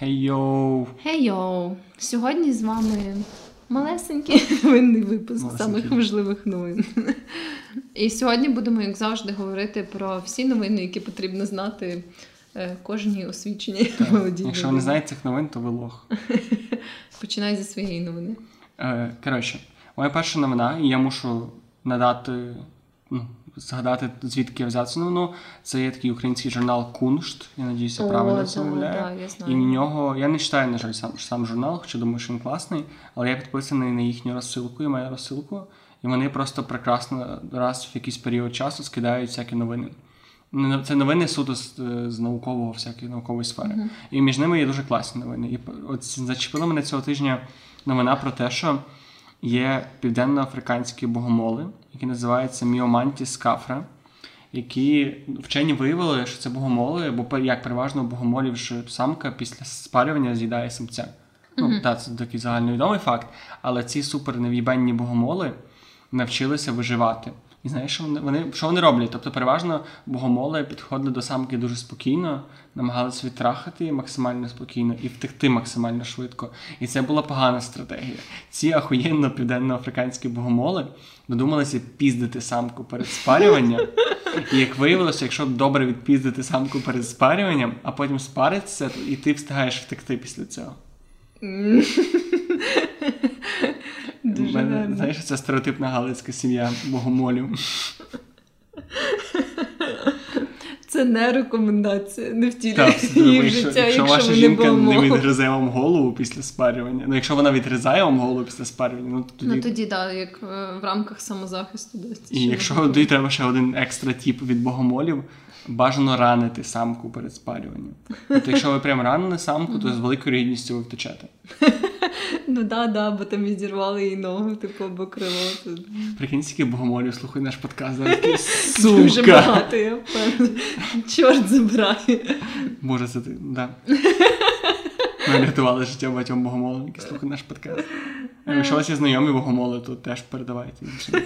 Хей-йоу! Хей-йоу! Сьогодні з вами малесенький новинний випуск Малесенький. самих важливих новин. І сьогодні будемо, як завжди, говорити про всі новини, які потрібно знати е, кожній освіченій молодій. Якщо ви не знаєте цих новин, то ви лох. Починай зі своєї новини. Е, коротше, моя перша новина, і я мушу надати, ну, згадати, звідки я взяв цю новину. Це є такий український журнал Куншт. Я надіюся, правильно це да. І в нього я не читаю, на жаль, сам, сам журнал, хоча думаю, що він класний, але я підписаний на їхню розсилку, і маю розсилку, і вони просто прекрасно раз в якийсь період часу скидають всякі новини. Це новини суто з, з наукового, всякої наукової сфери. І між ними є дуже класні новини. І от зачепила мене цього тижня новина про те, що є південноафриканські богомоли, які називаються Міомантіс кафра, які вчені виявили, що це богомоли, бо як переважно богомолів ж самка після спалювання з'їдає самця. Ну, так, це такий загальновідомий факт. Але ці супернев'єбенні богомоли навчилися виживати. І знаєш, що вони, що вони роблять? Тобто, переважно богомоли підходили до самки дуже спокійно, намагалися відтрахати її максимально спокійно і втекти максимально швидко. І це була погана стратегія. Ці ахуєнно південноафриканські богомоли додумалися піздити самку перед спарюванням. І як виявилося, якщо добре відпіздити самку перед спарюванням, а потім спаритися, і ти встигаєш втекти після цього. Дуже мене, гарно. знаєш, це стереотипна галицька сім'я богомолів. Це не рекомендація, не втілює Так, її в життя, якщо якщо ваша ви не жінка не відгризе вам голову після спарювання, ну якщо вона відрізає вам голову після спарювання, ну то тоді. Ну тоді, так, як е, в рамках самозахисту. Да, це І якщо не тоді треба ще один екстра тіп від богомолів, бажано ранити самку перед спарюванням. Тобто, якщо ви прям ранили самку, то з великою рідністю ви втечете. Ну да, да, бо там відірвали їй ногу, типу, або крило. Прикинь, скільки богомолів слухай наш подкаст. зараз Дуже багато, я впевнена. Чорт забирає. Може, це ти, да. Ми рятували життя багатьом богомолам, які слухають наш подкаст. Якщо у вас є знайомі богомоли, то теж передавайте іншим.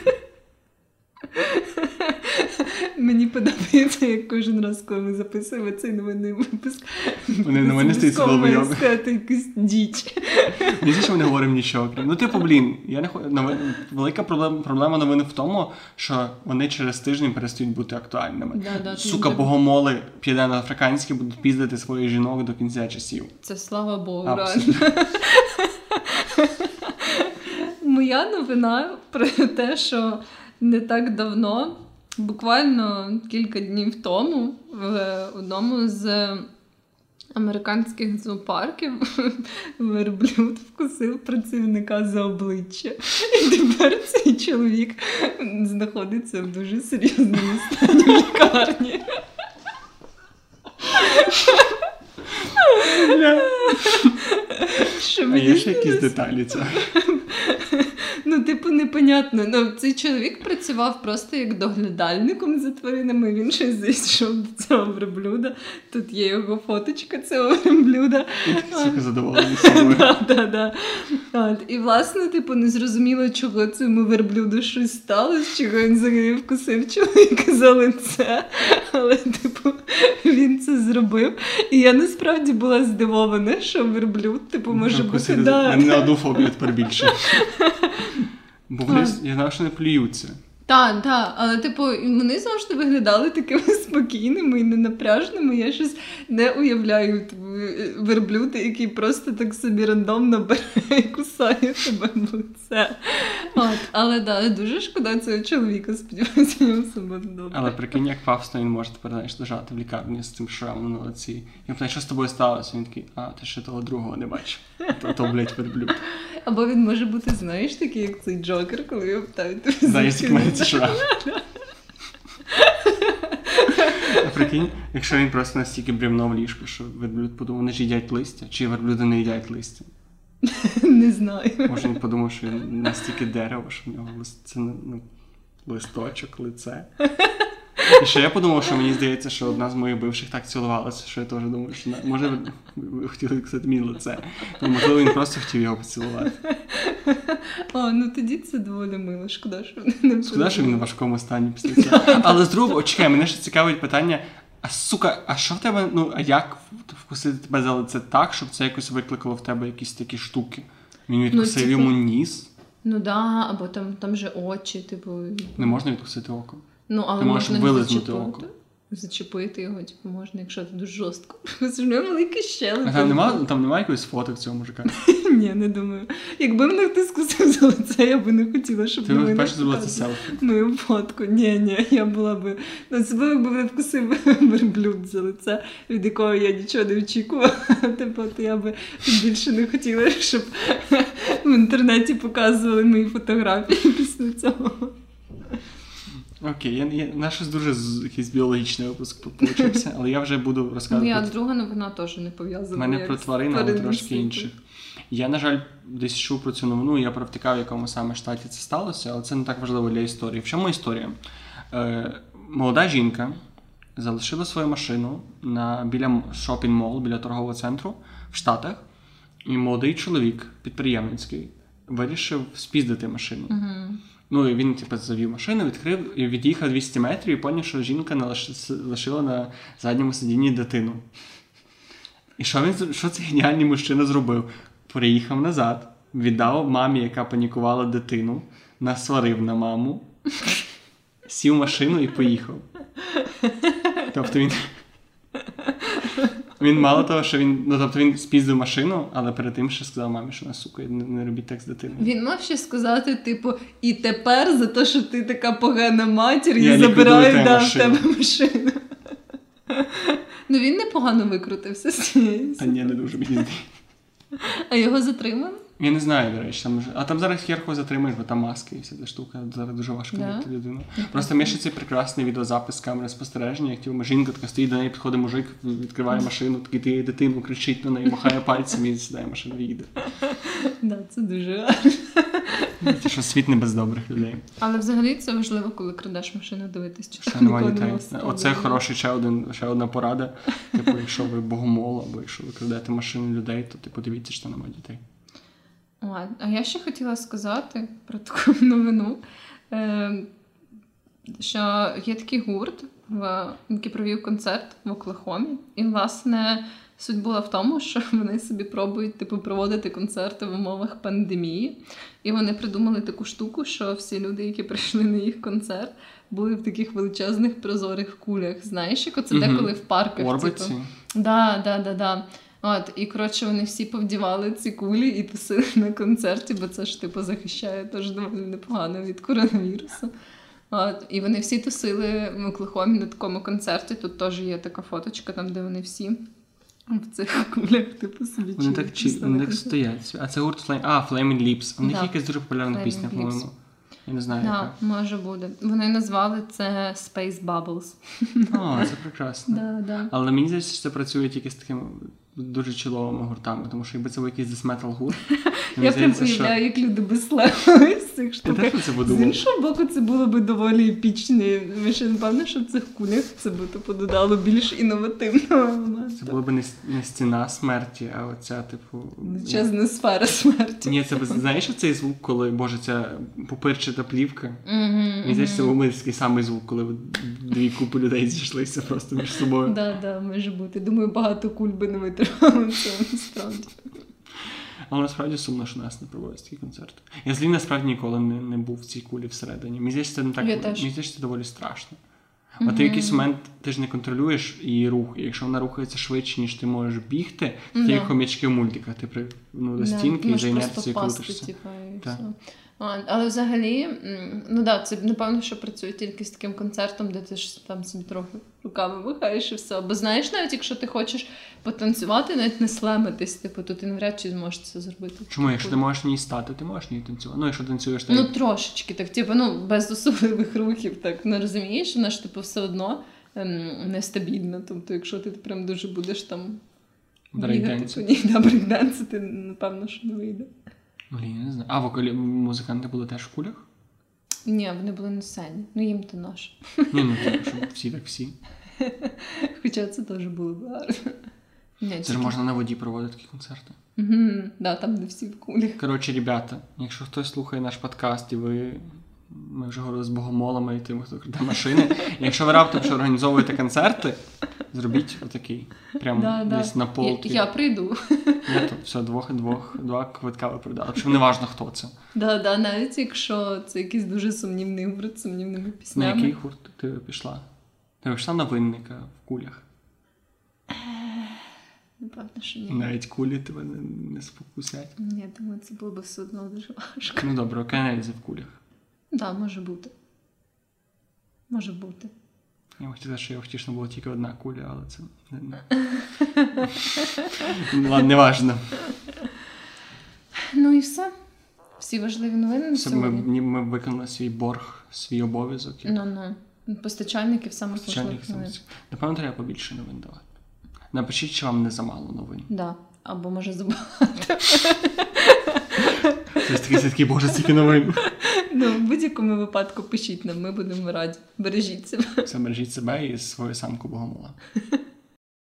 Мені подобається, як кожен раз, коли ми записуємо цей новинний випуск. Вони на мене долбойоби. сказати якусь діч. Не зі, що ми не говоримо нічого. Ну, типу, блін, я не новин... велика проблема, проблема новини в тому, що вони через тиждень перестають бути актуальними. Да, да, Сука, ти- богомоли південно-африканські будуть піздити своїх жінок до кінця часів. Це слава Богу, Абсолютно. реально. Моя новина про те, що не так давно, буквально кілька днів тому, в одному з американських зоопарків верблюд вкусив працівника за обличчя. І тепер цей чоловік знаходиться в дуже серйозному стані в лікарні. Що А мені є ще якісь деталі цього? Ну, типу, непонятно. Ну, цей чоловік працював просто як доглядальником за тваринами. Він щось зайшов до цього верблюда. Тут є його фоточка цього верблюда. Сука, задоволений собою. Да, да, да. От. І власне, типу, не зрозуміло, чого цьому верблюду щось сталося, чого він взагалі вкусив чоловіка за лице. Але, типу, він це зробив. І я насправді була здивована, що верблюд, типу, може бути. Да. не одну фобію тепер більше. Бо вони, що не плюються. Так, так, але типу, вони завжди виглядали такими спокійними і ненапряжними. Я щось не уявляю типу, верблюда, який просто так собі рандомно бере і кусає тебе в лице. От, але да, дуже шкода цього чоловіка, сподіваюся, у нього все буде добре. Але прикинь, як пафосно він може тепер знаєш, лежати в лікарні з цим шрамом на лиці. Я питаю, що з тобою сталося? Він такий, а, ти ще того другого не бачив. То, то блядь, верблюд. Або він може бути, знаєш, такий, як цей Джокер, коли його питають. Знаєш, як мене це шрам. А прикинь, якщо він просто настільки брівно в ліжку, що верблюд подумав, вони ж їдять листя, чи верблюди не їдять листя. Не знаю. Може він подумав, що він настільки дерево, що в нього лист- це ну, листочок, лице. І ще я подумав, що мені здається, що одна з моїх бивших так цілувалася, що я теж думаю, що може ви, хотіли кстати, мені лице. Ну, можливо, він просто хотів його поцілувати. О, ну тоді це доволі мило. Шкода, що не Шкода, що він в важкому стані після цього. Але з другого, чекай, мене ще цікавить питання. А сука, а що в тебе? Ну, а як вкусити тебе за лице так, щоб це якось викликало в тебе якісь такі штуки? Він відкусив типу- йому ніс. Ну да, або там, там же очі, типу. Не можна відкусити око. Ну, але Ти можеш можна вилизнути око. Зачепити його, типу, можна, якщо ти дуже жорстко. Це ж щелепа. А там немає там немає якоїсь фоток цього мужика. Ні, не думаю. Якби мене хтось скусив за лице, я би не хотіла, щоб Ти новини вперше зробила це селфі. Мою фотку. Ні, ні, я була би. Ну, це якби мене вкусив верблюд за лице, від якого я нічого не очікувала. Типу, то я би більше не хотіла, щоб в інтернеті показували мої фотографії після цього. Окей, я, я, наш дуже якийсь біологічний випуск получився, але я вже буду розказувати. Моя про друга новина теж не пов'язана. У мене про тварин, але трошки інших. Я, на жаль, десь чув про цю новину, я провтикав, в якому саме штаті це сталося, але це не так важливо для історії. В чому історія? Е, молода жінка залишила свою машину на, біля шопінг-мол, біля торгового центру в Штатах, і молодий чоловік, підприємницький, вирішив спіздити машину. Мгм. Ну, і він, типу, завів машину, відкрив і від'їхав 200 метрів і поняв, що жінка лишила на задньому сидінні дитину. І що він що цей геніальний мужчина зробив? Приїхав назад, віддав мамі, яка панікувала дитину, насварив на маму, сів в машину і поїхав. Тобто він. Він мало того, що він. Ну, тобто він спіздив машину, але перед тим ще сказав мамі, що на сука, не, не робіть так з дитиною. Він мав ще сказати, типу, і тепер за те, що ти така погана матір, Я я, забираю да, в тебе машину. Ну він непогано викрутився з цієї. Та ні, не дуже мені. А його затримали? Я не знаю, до речі, там. А там зараз херху затримаєш, бо там маски і вся ця штука. Зараз дуже важко Да? людину. Просто ми ще цей прекрасний відеозапис з камери спостереження, як типу, жінка така стоїть, до неї підходить мужик, відкриває машину, такий ти дитину, кричить на неї, махає пальцем і сідає в машину і їде. Да, це дуже гарно. Це що світ не без добрих людей. Але взагалі це важливо, коли крадеш машину, дивитись, чи там немає дітей. Оце хороший ще один ще одна порада. Типу, якщо ви богомол, або якщо ви крадете машини людей, то типу дивіться, що немає дітей. А я ще хотіла сказати про таку новину, е, що є такий гурт, який провів концерт в Оклахомі. І, власне, суть була в тому, що вони собі пробують типу, проводити концерти в умовах пандемії. І вони придумали таку штуку, що всі люди, які прийшли на їх концерт, були в таких величезних прозорих кулях. Знаєш, як оце Мгм. деколи в парках. Орбиці. Типу. Да, да, да, да. От, і коротше, вони всі повдівали ці кулі і тусили на концерті, бо це ж типу захищає теж доволі непогано від коронавірусу. От, і вони всі тусили в Оклахомі на такому концерті. Тут теж є така фоточка, там, де вони всі в цих кулях, типу, собі Вони так, чи, вони так стоять. А це гурт Flame... А, Flaming Lips. У них Да. якась дуже популярна Flaming пісня, по-моєму. Я не знаю, Да, яка. може буде. Вони назвали це Space Bubbles. О, це прекрасно. Да, да. Але мені здається, що це працює тільки з такими дуже чоловими гуртами, тому що якби це був якийсь metal гурт, Я прям уявляю, як люди безславили з цих штук. З іншого боку, це було би доволі епічно. Ми ще напевно, що в цих кулях це би типу, додало більш інновативного Це була б не, стіна смерті, а оця, типу. Величезна сфера смерті. Ні, це без- знаєш цей звук, коли Боже, ця пупирчата плівка. Мені здається, це був такий самий звук, коли дві купи людей зійшлися просто між собою. Да, да, може бути. Думаю, багато куль би не насправді. Але насправді сумно, що нас не проводять такі концерти. Я злі насправді ніколи не, не був в цій кулі всередині. Мені здається, це не так мені здається, це доволі страшно. От ти в якийсь момент ти ж не контролюєш її рух, і якщо вона рухається швидше, ніж ти можеш бігти, то Да. ти як хомячки в мультиках, ти при ну, до стінки і можеш за інерцією крутишся. типу, і Так. все. Але взагалі, ну да, це напевно, що працює тільки з таким концертом, де ти ж там собі трохи руками вихаєш і все. Бо знаєш, навіть якщо ти хочеш потанцювати, навіть не слемитись, типу, то ти навряд чи зможеш це зробити. Чому, якщо ти можеш в ній стати, ти можеш ній танцювати. Ну, якщо танцюєш, то Ну, трошечки, так, типу, ну, без особливих рухів, так не розумієш, вона ж типу все одно ем, нестабільна. Тобто, якщо ти прям дуже будеш там по ній, да, брейкденсити, напевно, що не вийде. Блін, я не знаю. А вокалі музиканти були теж в кулях? Ні, вони були на сцені. Ну їм то наш. Ні, ну типу, щоб всі так всі. Хоча це теж було б гарно. Ні, Це ж можна на воді проводити такі концерти. Угу, да, там, де всі в кулі. Коротше, ребята, якщо хтось слухає наш подкаст і ви. Ми вже говорили з богомолами і тими, хто краде машини. Якщо ви раптом ще організовуєте концерти, Зробіть отакий. Прямо Да, да. десь на пол. Я, я прийду. Я то все, двох, двох, два квитка ви продали. Причому не важно, хто це. Да, да, навіть якщо це якийсь дуже сумнівний гурт сумнівними На який гурт ти пішла? Ти пішла на винника в кулях. Напевно, що ні. Навіть кулі тебе не, не спокусять. Ні, думаю, це було б все одно дуже важко. Ну добре, океанельзи в кулях. Так, да, може бути. Може бути. Я хотів сказати, що я втішно було тільки одна куля, але це не. не. Ну, Ну і все. Всі важливі новини Все, ми, сьогодні. ні- ми виконали свій борг, свій обов'язок. як Ну, ну. Постачальників самих постачальник важливих новин. Напевно, треба побільше новин давати. Напишіть, чи вам не замало новин. Да. Або може забагато. Це такий, боже, стільки новин. Ну, в будь-якому випадку пишіть нам, ми будемо раді. Бережіть себе. Все бережіть себе і свою самку богомола.